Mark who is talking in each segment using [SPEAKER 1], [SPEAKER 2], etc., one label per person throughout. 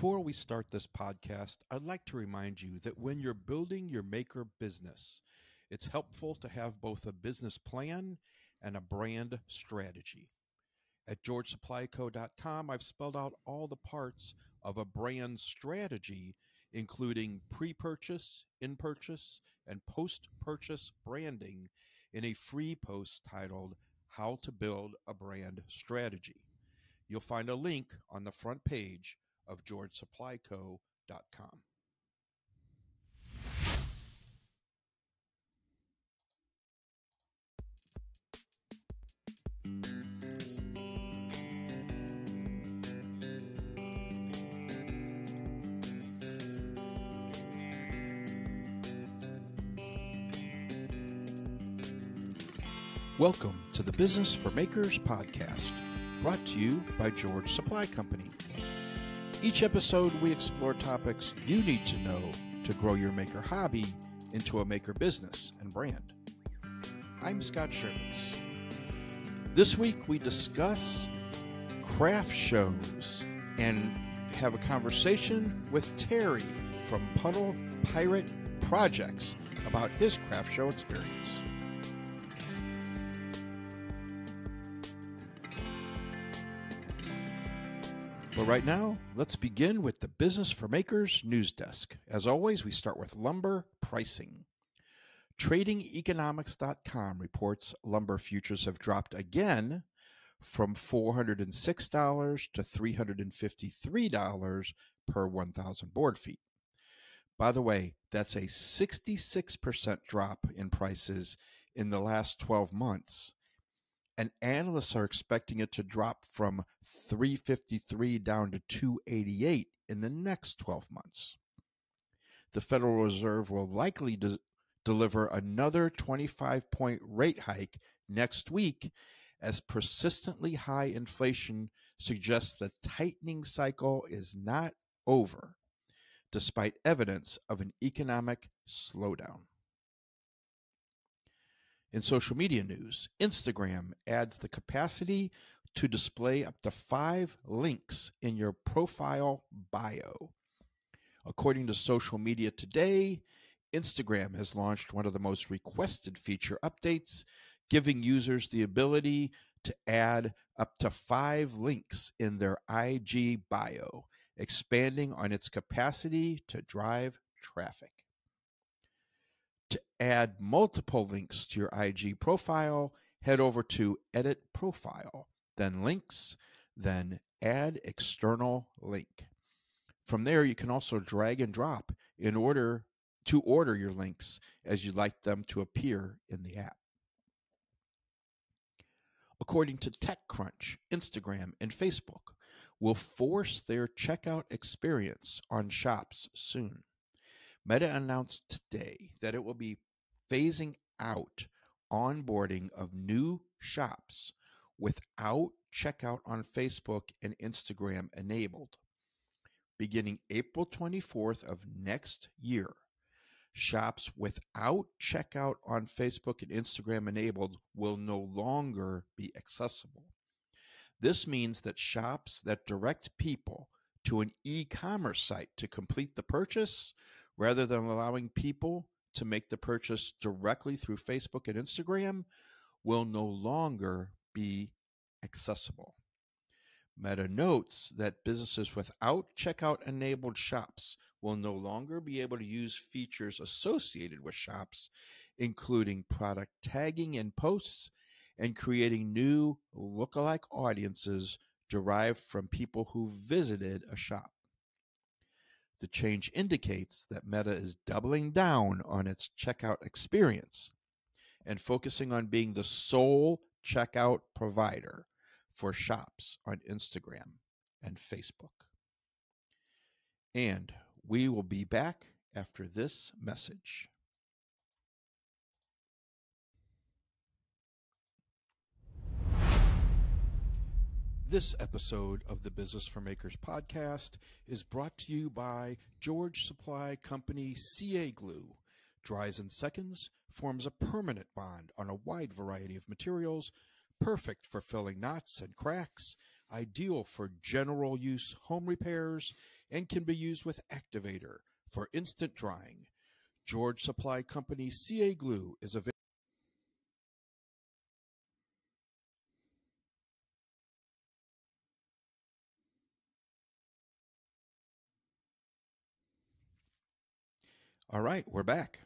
[SPEAKER 1] Before we start this podcast, I'd like to remind you that when you're building your maker business, it's helpful to have both a business plan and a brand strategy. At georgesupplyco.com, I've spelled out all the parts of a brand strategy, including pre purchase, in purchase, and post purchase branding in a free post titled How to Build a Brand Strategy. You'll find a link on the front page of georgesupplyco.com. Welcome to the Business for Makers podcast, brought to you by George Supply Company. Each episode, we explore topics you need to know to grow your maker hobby into a maker business and brand. I'm Scott Chervitz. This week, we discuss craft shows and have a conversation with Terry from Puddle Pirate Projects about his craft show experience. Right now, let's begin with the Business for Makers news desk. As always, we start with lumber pricing. TradingEconomics.com reports lumber futures have dropped again from $406 to $353 per 1,000 board feet. By the way, that's a 66% drop in prices in the last 12 months and analysts are expecting it to drop from 353 down to 288 in the next 12 months. The Federal Reserve will likely de- deliver another 25 point rate hike next week as persistently high inflation suggests the tightening cycle is not over, despite evidence of an economic slowdown. In social media news, Instagram adds the capacity to display up to five links in your profile bio. According to Social Media Today, Instagram has launched one of the most requested feature updates, giving users the ability to add up to five links in their IG bio, expanding on its capacity to drive traffic to add multiple links to your IG profile, head over to Edit Profile, then Links, then Add External Link. From there, you can also drag and drop in order to order your links as you'd like them to appear in the app. According to TechCrunch, Instagram and Facebook will force their checkout experience on shops soon. Meta announced today that it will be phasing out onboarding of new shops without checkout on Facebook and Instagram enabled. Beginning April 24th of next year, shops without checkout on Facebook and Instagram enabled will no longer be accessible. This means that shops that direct people to an e commerce site to complete the purchase rather than allowing people to make the purchase directly through Facebook and Instagram will no longer be accessible. Meta notes that businesses without checkout enabled shops will no longer be able to use features associated with shops, including product tagging in posts and creating new lookalike audiences derived from people who visited a shop. The change indicates that Meta is doubling down on its checkout experience and focusing on being the sole checkout provider for shops on Instagram and Facebook. And we will be back after this message. This episode of the Business for Makers podcast is brought to you by George Supply Company CA Glue. Dries in seconds, forms a permanent bond on a wide variety of materials, perfect for filling knots and cracks, ideal for general use home repairs, and can be used with Activator for instant drying. George Supply Company CA Glue is available. All right, we're back.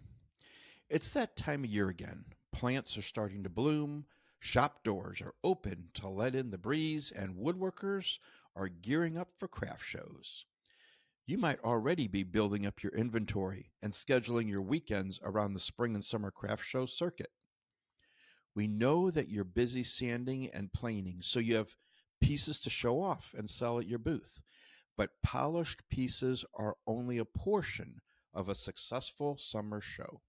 [SPEAKER 1] It's that time of year again. Plants are starting to bloom, shop doors are open to let in the breeze, and woodworkers are gearing up for craft shows. You might already be building up your inventory and scheduling your weekends around the spring and summer craft show circuit. We know that you're busy sanding and planing, so you have pieces to show off and sell at your booth. But polished pieces are only a portion of a successful summer show.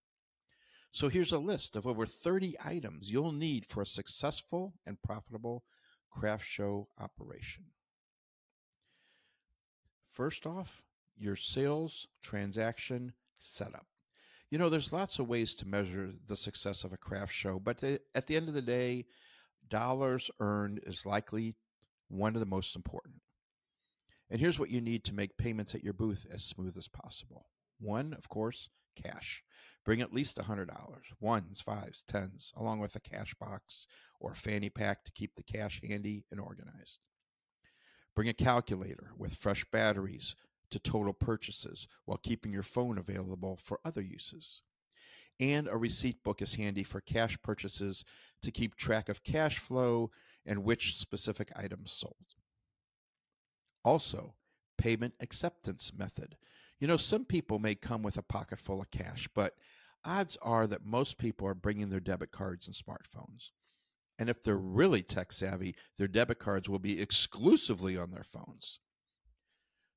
[SPEAKER 1] So here's a list of over 30 items you'll need for a successful and profitable craft show operation. First off, your sales transaction setup. You know, there's lots of ways to measure the success of a craft show, but at the end of the day, dollars earned is likely one of the most important. And here's what you need to make payments at your booth as smooth as possible. One, of course, cash. Bring at least $100, ones, fives, tens, along with a cash box or fanny pack to keep the cash handy and organized. Bring a calculator with fresh batteries to total purchases while keeping your phone available for other uses. And a receipt book is handy for cash purchases to keep track of cash flow and which specific items sold. Also, payment acceptance method. You know, some people may come with a pocket full of cash, but odds are that most people are bringing their debit cards and smartphones. And if they're really tech savvy, their debit cards will be exclusively on their phones.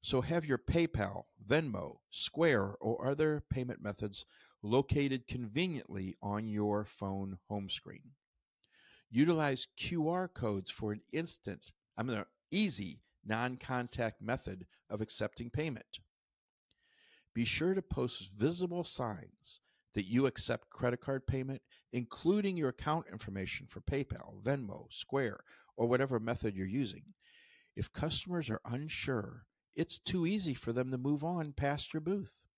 [SPEAKER 1] So have your PayPal, Venmo, Square, or other payment methods located conveniently on your phone home screen. Utilize QR codes for an instant, I mean, easy non contact method of accepting payment. Be sure to post visible signs that you accept credit card payment, including your account information for PayPal, Venmo, Square, or whatever method you're using. If customers are unsure, it's too easy for them to move on past your booth.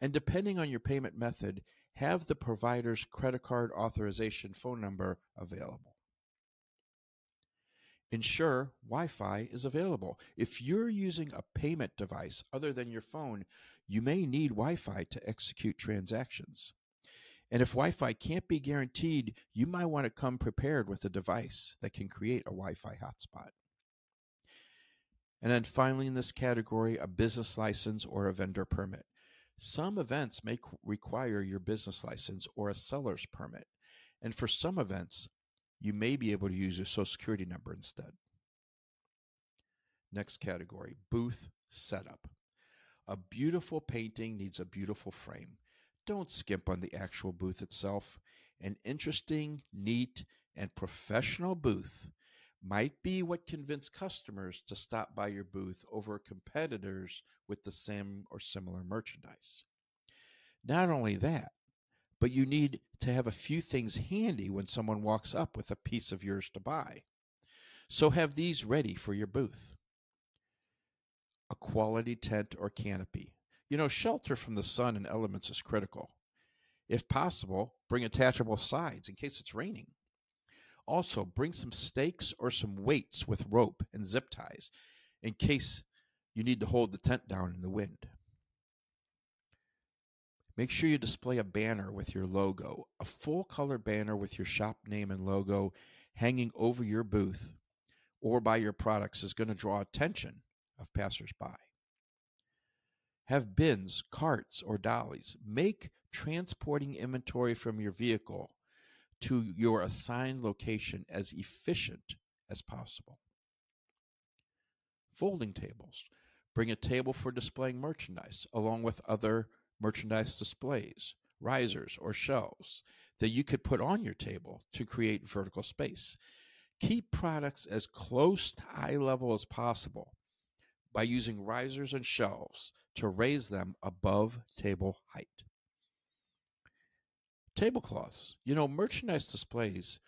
[SPEAKER 1] And depending on your payment method, have the provider's credit card authorization phone number available. Ensure Wi Fi is available. If you're using a payment device other than your phone, you may need Wi Fi to execute transactions. And if Wi Fi can't be guaranteed, you might want to come prepared with a device that can create a Wi Fi hotspot. And then finally, in this category, a business license or a vendor permit. Some events may require your business license or a seller's permit. And for some events, you may be able to use your social security number instead. Next category booth setup. A beautiful painting needs a beautiful frame. Don't skimp on the actual booth itself. An interesting, neat, and professional booth might be what convinced customers to stop by your booth over competitors with the same or similar merchandise. Not only that, but you need to have a few things handy when someone walks up with a piece of yours to buy. So have these ready for your booth. A quality tent or canopy. You know, shelter from the sun and elements is critical. If possible, bring attachable sides in case it's raining. Also, bring some stakes or some weights with rope and zip ties in case you need to hold the tent down in the wind. Make sure you display a banner with your logo, a full color banner with your shop name and logo hanging over your booth or by your products is going to draw attention of passersby. Have bins, carts, or dollies. Make transporting inventory from your vehicle to your assigned location as efficient as possible. Folding tables. Bring a table for displaying merchandise along with other merchandise displays, risers, or shelves that you could put on your table to create vertical space. Keep products as close to eye level as possible by using risers and shelves to raise them above table height. Tablecloths. You know, merchandise displays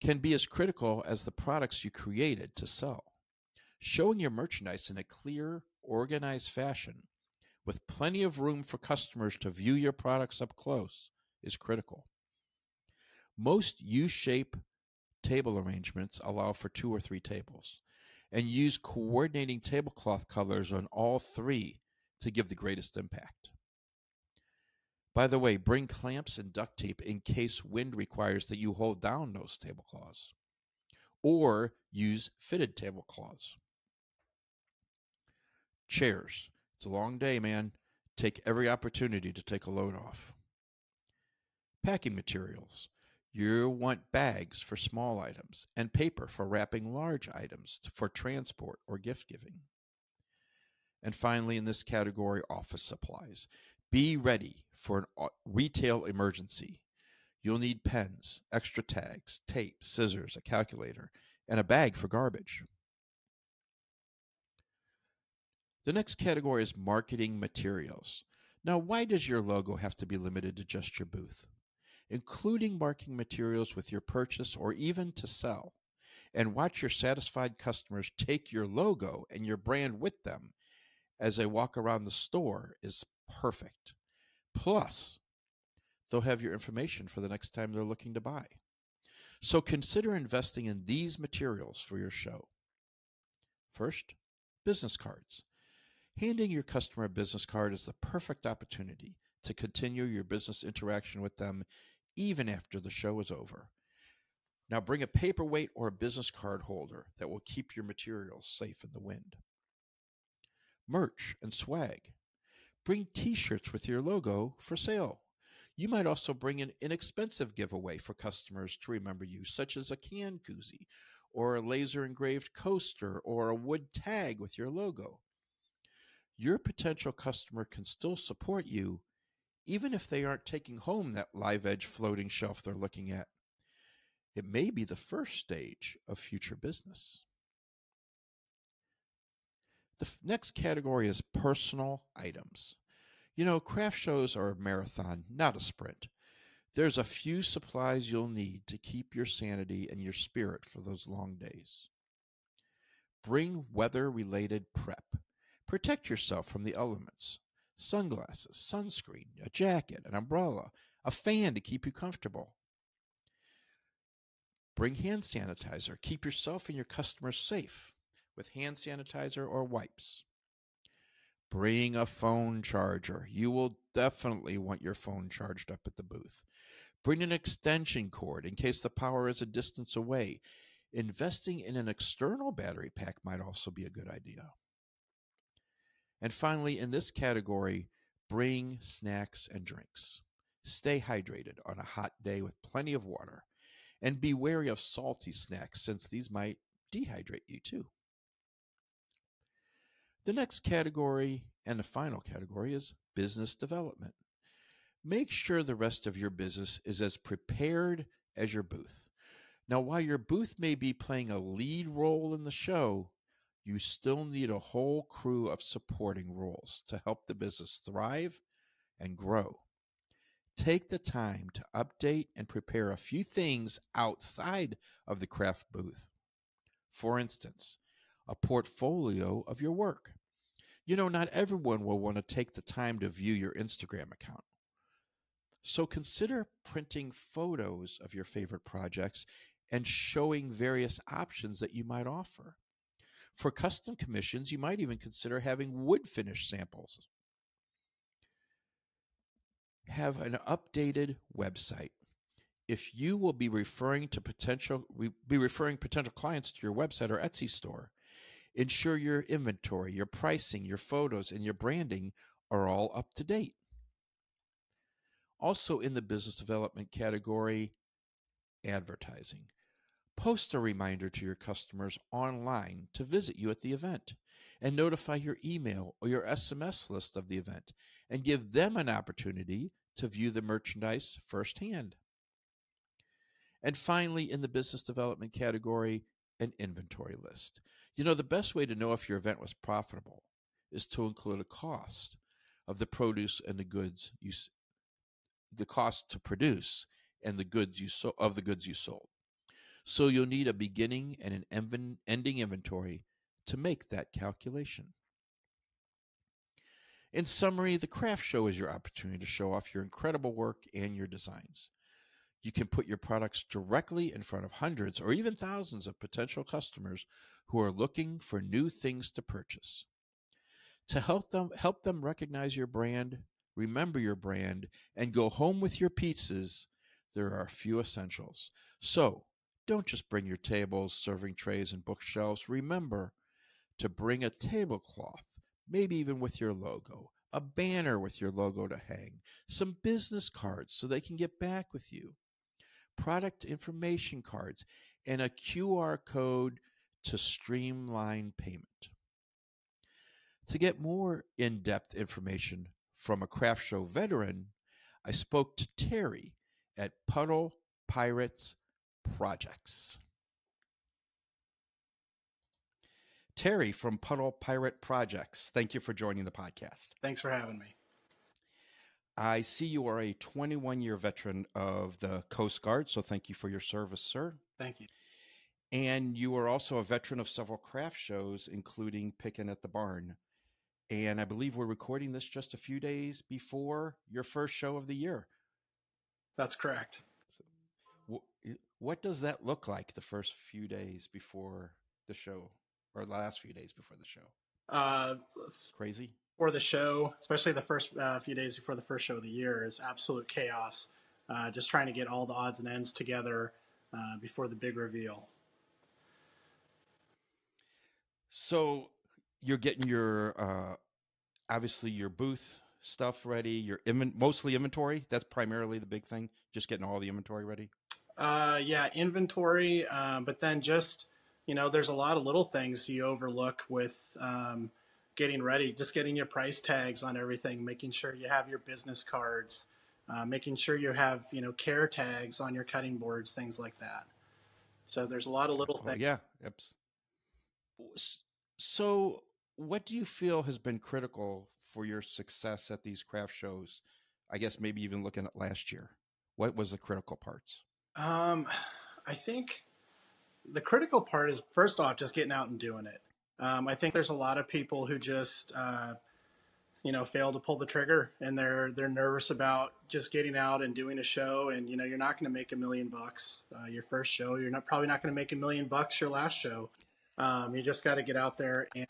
[SPEAKER 1] can be as critical as the products you created to sell. Showing your merchandise in a clear, organized fashion with plenty of room for customers to view your products up close is critical. Most U shape table arrangements allow for two or three tables, and use coordinating tablecloth colors on all three to give the greatest impact. By the way, bring clamps and duct tape in case wind requires that you hold down those tablecloths, or use fitted tablecloths. Chairs. It's a long day, man. Take every opportunity to take a load off. Packing materials. You want bags for small items and paper for wrapping large items for transport or gift giving. And finally, in this category, office supplies. Be ready for a retail emergency. You'll need pens, extra tags, tape, scissors, a calculator, and a bag for garbage. The next category is marketing materials. Now, why does your logo have to be limited to just your booth? including marketing materials with your purchase or even to sell. And watch your satisfied customers take your logo and your brand with them as they walk around the store is perfect. Plus, they'll have your information for the next time they're looking to buy. So consider investing in these materials for your show. First, business cards. Handing your customer a business card is the perfect opportunity to continue your business interaction with them even after the show is over. Now bring a paperweight or a business card holder that will keep your materials safe in the wind. Merch and swag. Bring t shirts with your logo for sale. You might also bring an inexpensive giveaway for customers to remember you, such as a can koozie, or a laser engraved coaster, or a wood tag with your logo. Your potential customer can still support you even if they aren't taking home that live edge floating shelf they're looking at. It may be the first stage of future business. The next category is personal items. You know, craft shows are a marathon, not a sprint. There's a few supplies you'll need to keep your sanity and your spirit for those long days. Bring weather related prep. Protect yourself from the elements sunglasses, sunscreen, a jacket, an umbrella, a fan to keep you comfortable. Bring hand sanitizer. Keep yourself and your customers safe with hand sanitizer or wipes. Bring a phone charger. You will definitely want your phone charged up at the booth. Bring an extension cord in case the power is a distance away. Investing in an external battery pack might also be a good idea. And finally, in this category, bring snacks and drinks. Stay hydrated on a hot day with plenty of water. And be wary of salty snacks since these might dehydrate you too. The next category and the final category is business development. Make sure the rest of your business is as prepared as your booth. Now, while your booth may be playing a lead role in the show, you still need a whole crew of supporting roles to help the business thrive and grow. Take the time to update and prepare a few things outside of the craft booth. For instance, a portfolio of your work. You know, not everyone will want to take the time to view your Instagram account. So consider printing photos of your favorite projects and showing various options that you might offer. For custom commissions, you might even consider having wood finish samples. Have an updated website. If you will be referring to potential be referring potential clients to your website or Etsy store, ensure your inventory, your pricing, your photos, and your branding are all up to date. Also, in the business development category, advertising. Post a reminder to your customers online to visit you at the event and notify your email or your SMS list of the event and give them an opportunity to view the merchandise firsthand. And finally, in the business development category, an inventory list. You know, the best way to know if your event was profitable is to include a cost of the produce and the goods you the cost to produce and the goods you so of the goods you sold. So you'll need a beginning and an ending inventory to make that calculation. In summary, the craft show is your opportunity to show off your incredible work and your designs. You can put your products directly in front of hundreds or even thousands of potential customers who are looking for new things to purchase. To help them help them recognize your brand, remember your brand, and go home with your pizzas, there are a few essentials. So, don't just bring your tables, serving trays, and bookshelves. Remember to bring a tablecloth, maybe even with your logo, a banner with your logo to hang, some business cards so they can get back with you, product information cards, and a QR code to streamline payment. To get more in depth information from a craft show veteran, I spoke to Terry at Puddle Pirates Projects. Terry from Puddle Pirate Projects, thank you for joining the podcast.
[SPEAKER 2] Thanks for having me.
[SPEAKER 1] I see you are a 21 year veteran of the Coast Guard, so thank you for your service, sir.
[SPEAKER 2] Thank you.
[SPEAKER 1] And you are also a veteran of several craft shows, including Pickin' at the Barn. And I believe we're recording this just a few days before your first show of the year.
[SPEAKER 2] That's correct.
[SPEAKER 1] What does that look like the first few days before the show, or the last few days before the show?
[SPEAKER 2] Uh,
[SPEAKER 1] Crazy.
[SPEAKER 2] For the show, especially the first uh, few days before the first show of the year, is absolute chaos. Uh, just trying to get all the odds and ends together uh, before the big reveal.
[SPEAKER 1] So you're getting your uh, obviously your booth stuff ready, your inven- mostly inventory. That's primarily the big thing. Just getting all the inventory ready.
[SPEAKER 2] Uh, yeah, inventory. Um, but then just you know, there's a lot of little things you overlook with um, getting ready. Just getting your price tags on everything, making sure you have your business cards, uh, making sure you have you know care tags on your cutting boards, things like that. So there's a lot of little
[SPEAKER 1] Oh,
[SPEAKER 2] things.
[SPEAKER 1] yeah. Yep. So, what do you feel has been critical for your success at these craft shows? I guess maybe even looking at last year. What was the critical parts?
[SPEAKER 2] Um, I think the critical part is first off just getting out and doing it. Um, I think there's a lot of people who just uh, you know fail to pull the trigger and they're they're nervous about just getting out and doing a show and you know you're not going to make a million bucks uh, your first show. You're not probably not going to make a million bucks your last show. Um, you just got to get out there and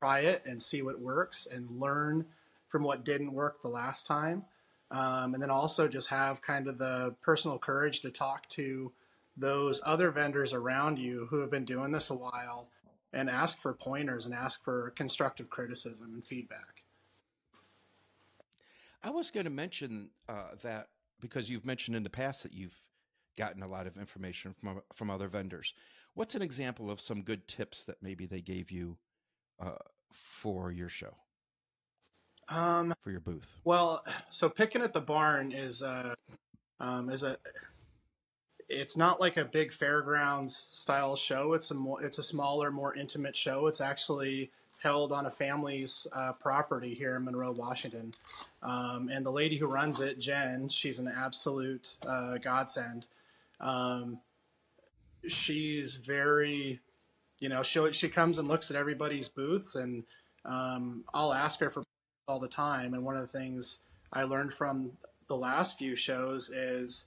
[SPEAKER 2] try it and see what works and learn from what didn't work the last time um, and then also just have kind of the personal courage to talk to those other vendors around you who have been doing this a while and ask for pointers and ask for constructive criticism and feedback.
[SPEAKER 1] I was going to mention uh, that because you've mentioned in the past that you've gotten a lot of information from from other vendors. What's an example of some good tips that maybe they gave you uh, for your show,
[SPEAKER 2] Um,
[SPEAKER 1] for your booth?
[SPEAKER 2] well, so Pickin' at the Barn is a, um, is a, it's not like a big fairgrounds style show. It's a more, it's a smaller, more intimate show. It's actually held on a family's uh, property here in Monroe, Washington. Um, and the lady who runs it, Jen, she's an absolute uh, godsend. Um, she's very, you know, she she comes and looks at everybody's booths, and um, I'll ask her for all the time. And one of the things I learned from the last few shows is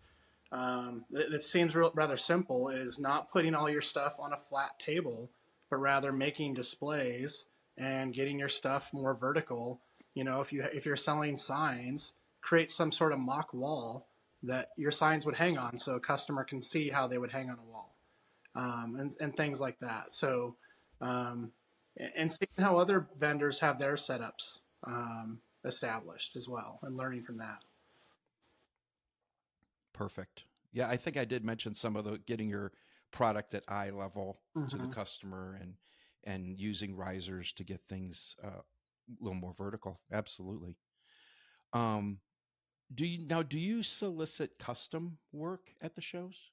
[SPEAKER 2] um, it, it seems real, rather simple is not putting all your stuff on a flat table, but rather making displays and getting your stuff more vertical. You know, if you if you're selling signs, create some sort of mock wall that your signs would hang on, so a customer can see how they would hang on a wall, um, and and things like that. So, um, and seeing how other vendors have their setups um, established as well, and learning from that.
[SPEAKER 1] Perfect. Yeah, I think I did mention some of the getting your product at eye level to the
[SPEAKER 2] Mhm.
[SPEAKER 1] customer and and using risers to get things uh, a little more vertical. Absolutely. Um, do you now? Do you solicit custom work at the shows?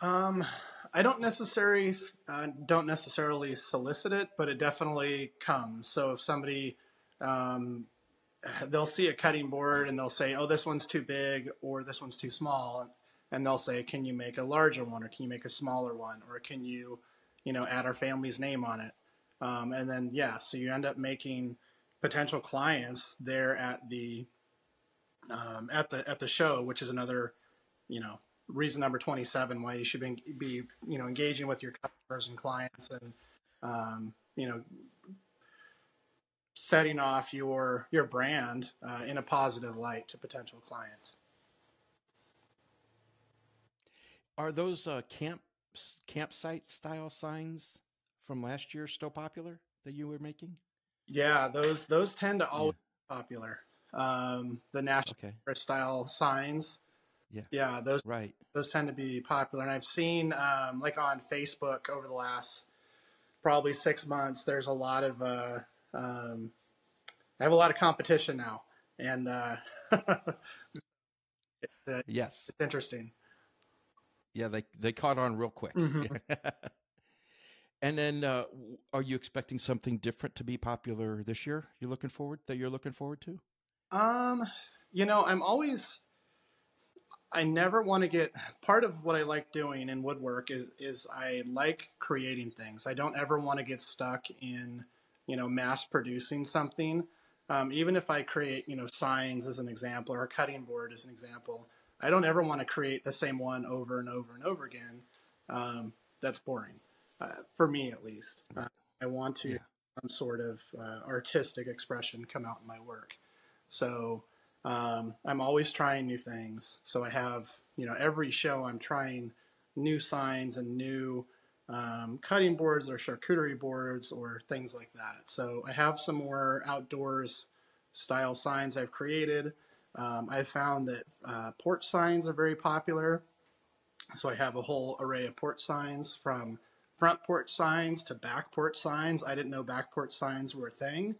[SPEAKER 2] Um, I don't necessarily uh, don't necessarily solicit it, but it definitely comes. So if somebody um, they'll see a cutting board and they'll say, "Oh, this one's too big," or "This one's too small," and they'll say, "Can you make a larger one, or can you make a smaller one, or can you, you know, add our family's name on it?" Um, and then yeah, so you end up making potential clients there at the um, at the at the show, which is another you know reason number 27 why you should be, be you know engaging with your customers and clients and um, you know setting off your your brand uh, in a positive light to potential clients
[SPEAKER 1] Are those uh, camp campsite style signs from last year still popular that you were making?
[SPEAKER 2] yeah those those tend to always be popular um, the national
[SPEAKER 1] Okay.
[SPEAKER 2] Style signs
[SPEAKER 1] Yeah.
[SPEAKER 2] yeah those
[SPEAKER 1] Right.
[SPEAKER 2] those tend to be popular and i've seen um, like on facebook over the last probably six months there's a lot of uh, um, i have a lot of competition now and uh, it's, uh,
[SPEAKER 1] Yes.
[SPEAKER 2] it's interesting
[SPEAKER 1] Yeah, they they caught on real quick.
[SPEAKER 2] Mhm.
[SPEAKER 1] and then, uh, are you expecting something different to be popular this year? You're looking forward that you're looking forward to?
[SPEAKER 2] um you know i'm always i never want to get part of what i like doing in woodwork is is i like creating things. I don't ever want to get stuck in you know mass producing something. Um, even if i create you know signs as an example or a cutting board as an example i don't ever want to create the same one over and over and over again. Um, that's boring uh, for me at least. Uh, i want to
[SPEAKER 1] Yeah.
[SPEAKER 2] some sort of uh, artistic expression come out in my work. So um, I'm always trying new things. So I have, you know, every show I'm trying new signs and new um, cutting boards or charcuterie boards or things like that. So I have some more outdoors style signs I've created. Um, I've found that uh, porch signs are very popular. So I have a whole array of porch signs from front porch signs to back porch signs. I didn't know back porch signs were a thing.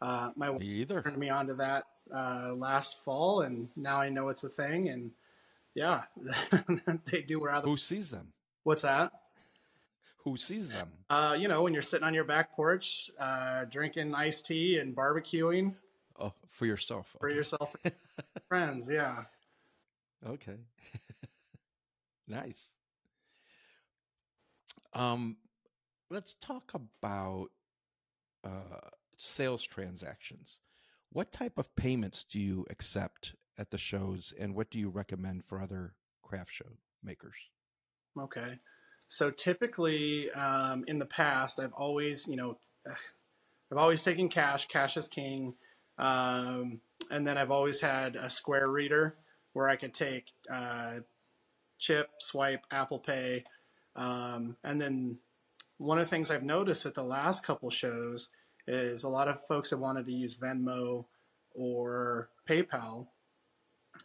[SPEAKER 2] Uh, my
[SPEAKER 1] Me either.
[SPEAKER 2] turned me onto that uh, last fall, and now I know it's a thing. And yeah, they do rather.
[SPEAKER 1] Who sees them?
[SPEAKER 2] What's that?
[SPEAKER 1] Who sees them?
[SPEAKER 2] Uh, you know, when you're sitting on your back porch, uh, drinking iced tea and barbecuing
[SPEAKER 1] Oh, for yourself.
[SPEAKER 2] for
[SPEAKER 1] Okay.
[SPEAKER 2] yourself friends. Yeah.
[SPEAKER 1] Okay. nice. Um, let's talk about uh, sales transactions. What type of payments do you accept at the shows, and what do you recommend for other craft show makers?
[SPEAKER 2] Okay. So typically, um, in the past, I've always, you know, I've always taken cash. Cash is king. Um, and then I've always had a Square reader where I could take uh, chip, swipe, Apple Pay. Um, and then one of the things I've noticed at the last couple shows is a lot of folks have wanted to use Venmo or PayPal.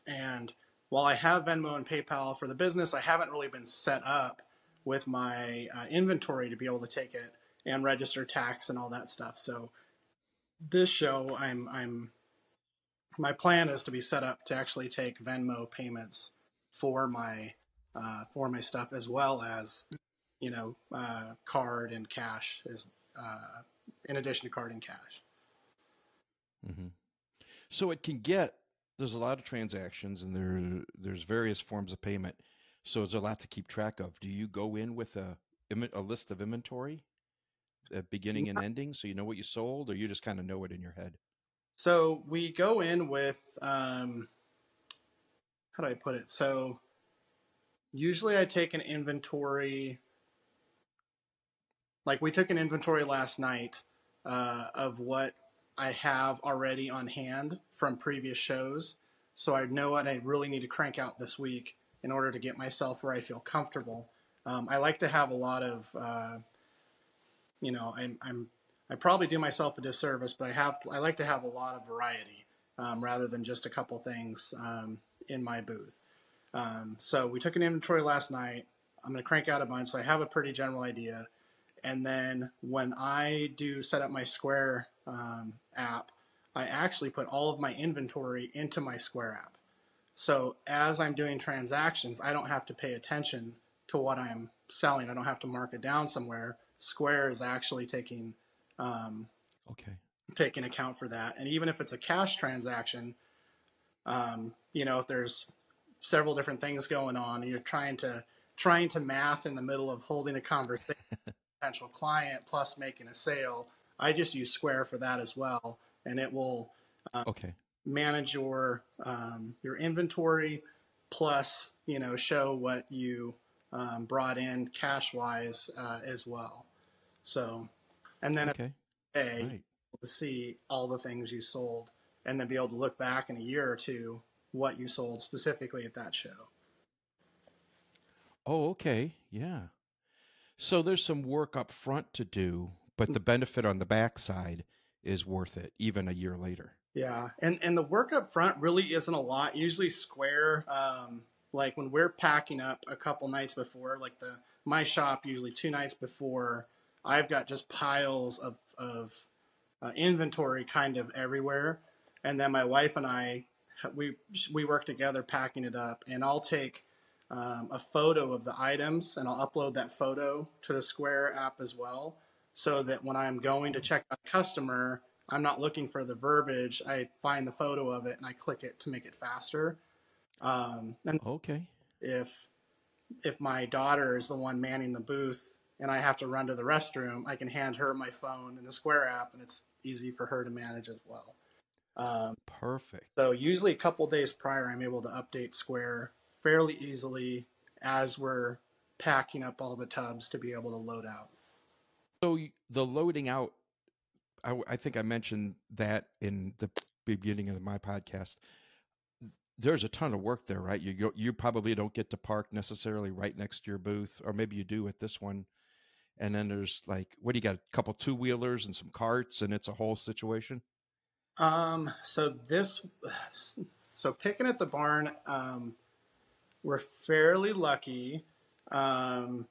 [SPEAKER 2] And while I have Venmo and PayPal for the business, I haven't really been set up with my uh, inventory to be able to take it and register tax and all that stuff. So this show, I'm I'm my plan is to be set up to actually take Venmo payments for my uh, for my stuff as well as you know uh, card and cash uh, in addition to card and cash.
[SPEAKER 1] hmm So it can get there's a lot of transactions, and there there's various forms of payment. So there's a lot to keep track of. Do you go in with a a list of inventory, at beginning and ending, so you know what you sold, or you just kind of know it in your head?
[SPEAKER 2] So we go in with um, how do I put it? So usually I take an inventory. Like we took an inventory last night uh, of what I have already on hand from previous shows, so I know what I really need to crank out this week in order to get myself where I feel comfortable. Um, I like to have a lot of, uh, you know, I'm, I'm I probably do myself a disservice, but I have I like to have a lot of variety um, rather than just a couple things um, in my booth. Um, so we took an inventory last night. I'm going to crank out a bunch, so I have a pretty general idea. And then when I do set up my Square um, app, I actually put all of my inventory into my Square app. So as I'm doing transactions, I don't have to pay attention to what I'm selling. I don't have to mark it down somewhere. Square is actually taking um,
[SPEAKER 1] Okay.
[SPEAKER 2] taking account for that. And even if it's a cash transaction, um, you know, if there's several different things going on, and you're trying to trying to math in the middle of holding a conversation potential client plus making a sale. I just use Square for that as well, and it will
[SPEAKER 1] Okay.
[SPEAKER 2] manage your um, your inventory plus you know show what you um, brought in cash wise uh, as well so and then
[SPEAKER 1] Okay.
[SPEAKER 2] day
[SPEAKER 1] Right.
[SPEAKER 2] to see all the things you sold and then be able to look back in a year or two what you sold specifically at that show
[SPEAKER 1] Oh, okay. Yeah. So there's some work up front to do, but the benefit on the backside is worth it, even a year later.
[SPEAKER 2] Yeah, and and the work up front really isn't a lot. Usually, Square, um, like when we're packing up a couple nights before, like the my shop usually two nights before, I've got just piles of of uh, inventory kind of everywhere, and then my wife and I we we work together packing it up, and I'll take um, a photo of the items and I'll upload that photo to the Square app as well, so that when I'm going to check out a customer, I'm not looking for the verbiage. I find the photo of it and I click it to make it faster. Um, and
[SPEAKER 1] Okay.
[SPEAKER 2] if if my daughter is the one manning the booth and I have to run to the restroom, I can hand her my phone in the Square app, and it's easy for her to manage as well. Um,
[SPEAKER 1] Perfect.
[SPEAKER 2] so usually a couple days prior, I'm able to update Square fairly easily as we're packing up all the tubs to be able to load out.
[SPEAKER 1] So the loading out, I think I mentioned that in the beginning of my podcast. There's a ton of work there, right? You you- you probably don't get to park necessarily right next to your booth, or maybe you do at this one. And then there's like, what do you got? A couple two wheelers and some carts, and it's a whole situation.
[SPEAKER 2] Um, so this, so Pickin' at the Barn, um, we're fairly lucky. Um,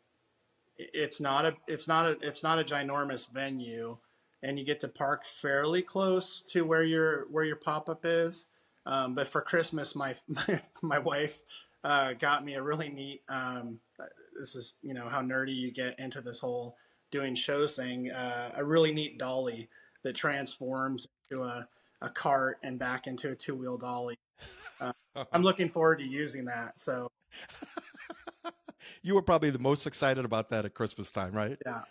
[SPEAKER 2] it's not a, it's not a, it's not a ginormous venue, and you get to park fairly close to where your where your pop up is. Um, but for Christmas, my my, my wife uh, got me a really neat. Um, this is you know how nerdy you get into this whole doing shows thing. Uh, a really neat dolly that transforms into a, a cart and back into a two wheel dolly. I'm looking forward to using that. So
[SPEAKER 1] you were probably the most excited about that at Christmas time, right?
[SPEAKER 2] yeah,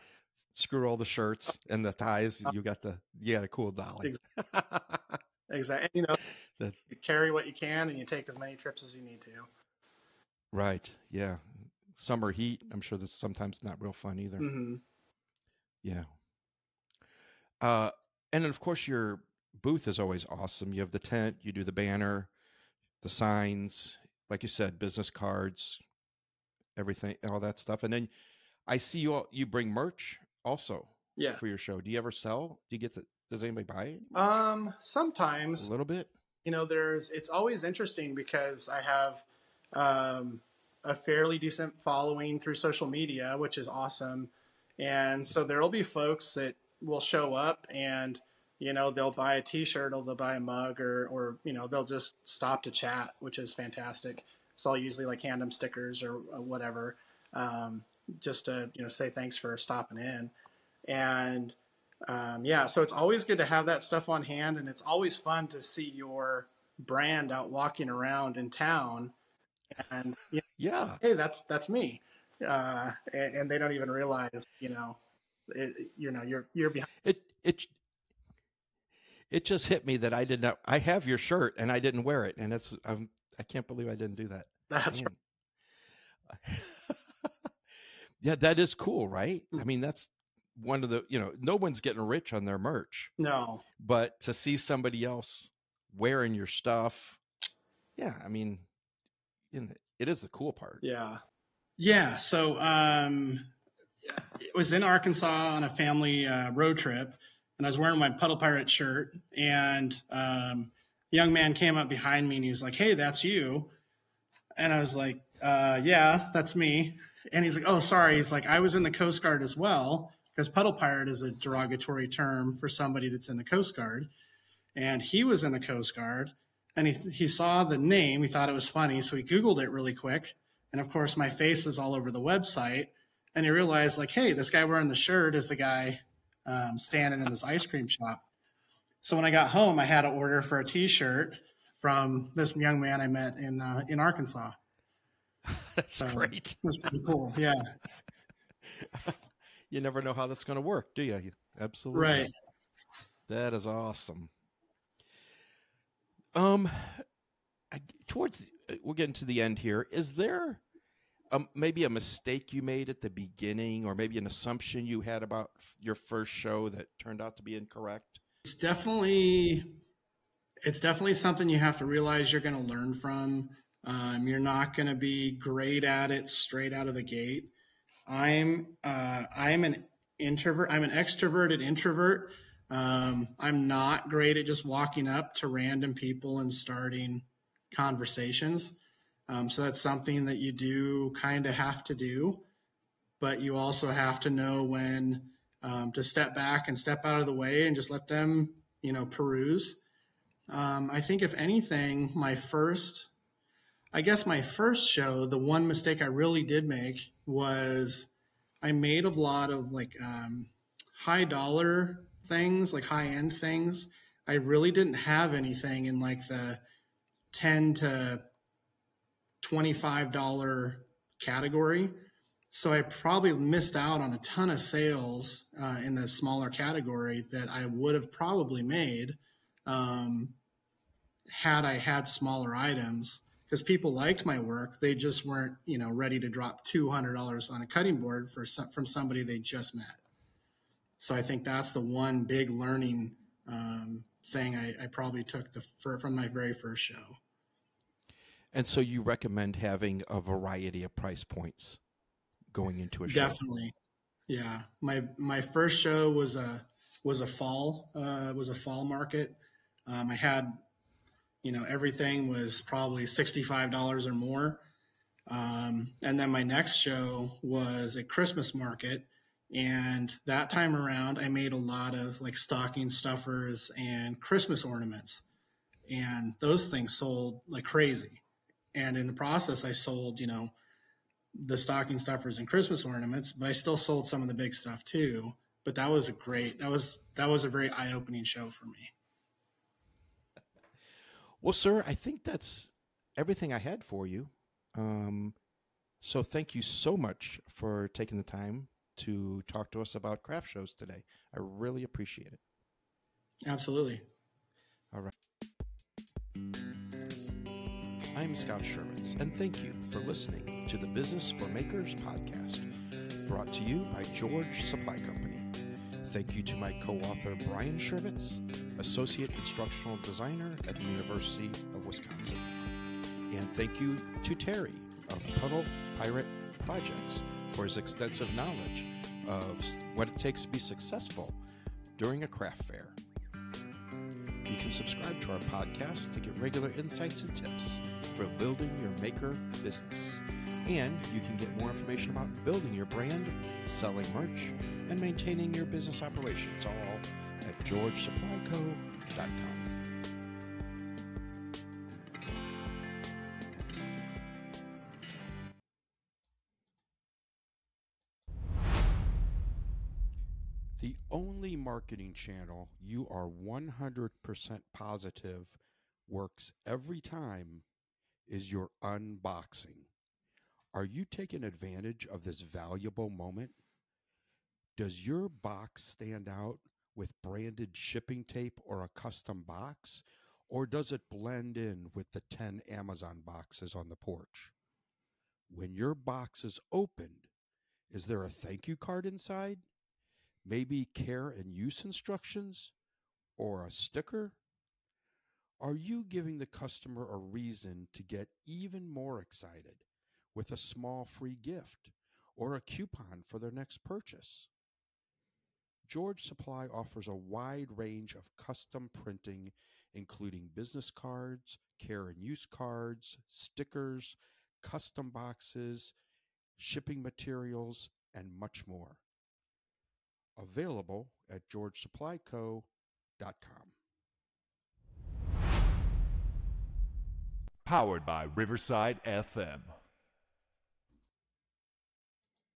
[SPEAKER 1] Screw all the shirts and the ties. You got the you got a cool dolly.
[SPEAKER 2] exactly. You know,
[SPEAKER 1] That-
[SPEAKER 2] you carry what you can and you take as many trips as you need to.
[SPEAKER 1] right. Yeah. Summer heat. I'm sure that's sometimes not real fun either.
[SPEAKER 2] hmm
[SPEAKER 1] Yeah. Uh, and then of course your booth is always awesome. You have the tent, you do the banner, the signs, like you said, business cards, everything, all that stuff. And then I see you all, you bring merch also
[SPEAKER 2] Yeah.
[SPEAKER 1] for your show. Do you ever sell? Do you get the? Does anybody buy it?
[SPEAKER 2] Um, sometimes A
[SPEAKER 1] little bit.
[SPEAKER 2] you know, there's it's always interesting because I have um, a fairly decent following through social media, which is awesome. And so there'll be folks that will show up and you know they'll buy a T-shirt or they'll buy a mug or or you know they'll just stop to chat, which is fantastic. So I'll usually like hand them stickers or, or whatever, um, just to you know say thanks for stopping in. And um, yeah, so it's always good to have that stuff on hand, and it's always fun to see your brand out walking around in town, and you know,
[SPEAKER 1] Yeah.
[SPEAKER 2] hey, that's that's me, uh, and, and they don't even realize, you know, it, you know, you're you're behind.
[SPEAKER 1] It it it just hit me that I did not. I have your shirt and I didn't wear it, and it's I'm I can't believe I didn't do that.
[SPEAKER 2] That's
[SPEAKER 1] Man. yeah, that is cool, right? I mean, that's one of the you know, no one's getting rich on their merch,
[SPEAKER 2] no,
[SPEAKER 1] but to see somebody else wearing your stuff, yeah, I mean, it is the cool part.
[SPEAKER 2] yeah, yeah. So um, it was in Arkansas on a family uh, road trip, and I was wearing my Puddle Pirate shirt, and um, a young man came up behind me and he was like, "Hey, that's you," and I was like, uh, "Yeah, that's me." And he's like, "Oh, sorry." He's like, "I was in the Coast Guard as well." Because puddle pirate is a derogatory term for somebody that's in the Coast Guard. And he was in the Coast Guard and he, he saw the name. He thought it was funny. So he Googled it really quick. And of course, my face is all over the website. And he realized, like, hey, this guy wearing the shirt is the guy um, standing in this ice cream shop. So when I got home, I had to order for a t shirt from this young man I met in, uh, in Arkansas.
[SPEAKER 1] That's
[SPEAKER 2] So-
[SPEAKER 1] great.
[SPEAKER 2] It was pretty cool. Yeah.
[SPEAKER 1] You never know how that's going to work, do you? You- Absolutely.
[SPEAKER 2] Right.
[SPEAKER 1] That is awesome. Um, I, towards we're getting to the end here. Is there um, maybe a mistake you made at the beginning, or maybe an assumption you had about your first show that turned out to be incorrect?
[SPEAKER 2] It's definitely it's definitely something you have to realize you're going to learn from. Um, you're not going to be great at it straight out of the gate. I'm uh, I'm an introvert. I'm an extroverted introvert. Um, I'm not great at just walking up to random people and starting conversations. Um, so that's something that you do kind of have to do, but you also have to know when um, to step back and step out of the way and just let them, you know, peruse. Um, I think if anything, my first, I guess my first show, the one mistake I really did make was I made a lot of like um, high dollar things, like high end things. I really didn't have anything in like the 10 to $25 category. So I probably missed out on a ton of sales uh, in the smaller category that I would have probably made um, had I had smaller items because people liked my work. They just weren't, you know, ready to drop $200 on a cutting board for some, from somebody they just met. So I think that's the one big learning um, thing I, I, probably took the from my very first show.
[SPEAKER 1] And so you recommend having a variety of price points going into a show.
[SPEAKER 2] Definitely. Yeah. My my first show was a was a fall uh, was a fall market. Um, I had you know everything was probably sixty five dollars or more. Um, and then my next show was a Christmas market. And that time around, I made a lot of like stocking stuffers and Christmas ornaments. And those things sold like crazy. And in the process, I sold, you know, the stocking stuffers and Christmas ornaments, but I still sold some of the big stuff too. But that was a great, that was, that was a very eye opening show for me.
[SPEAKER 1] Well, sir, I think that's everything I had for you. Um, so thank you so much for taking the time to talk to us about craft shows today. I really appreciate it.
[SPEAKER 2] Absolutely.
[SPEAKER 1] All right. I'm Scott Chervitz, and thank you for listening to the Business for Makers podcast, brought to you by George Supply Company. Thank you to my co author Brian Chervitz, Associate Instructional Designer at the University of Wisconsin. And thank you to Terry of Puddle Pirate Projects for his extensive knowledge of what it takes to be successful during a craft fair. Can subscribe to our podcast to get regular insights and tips for building your maker business. And you can get more information about building your brand, selling merch, and maintaining your business operations all at georgesupplyco.com. marketing channel you are 100% positive works every time is your unboxing. Are you taking advantage of this valuable moment? Does your box stand out with branded shipping tape or a custom box? Or does it blend in with the 10 Amazon boxes on the porch? When your box is opened, is there a thank you card inside? Maybe care and use instructions? Or a sticker? Are you giving the customer a reason to get even more excited with a small free gift or a coupon for their next purchase? George Supply offers a wide range of custom printing, including business cards, care and use cards, stickers, custom boxes, shipping materials, and much more. Available at georgesupplyco.com.
[SPEAKER 3] Powered by Riverside FM.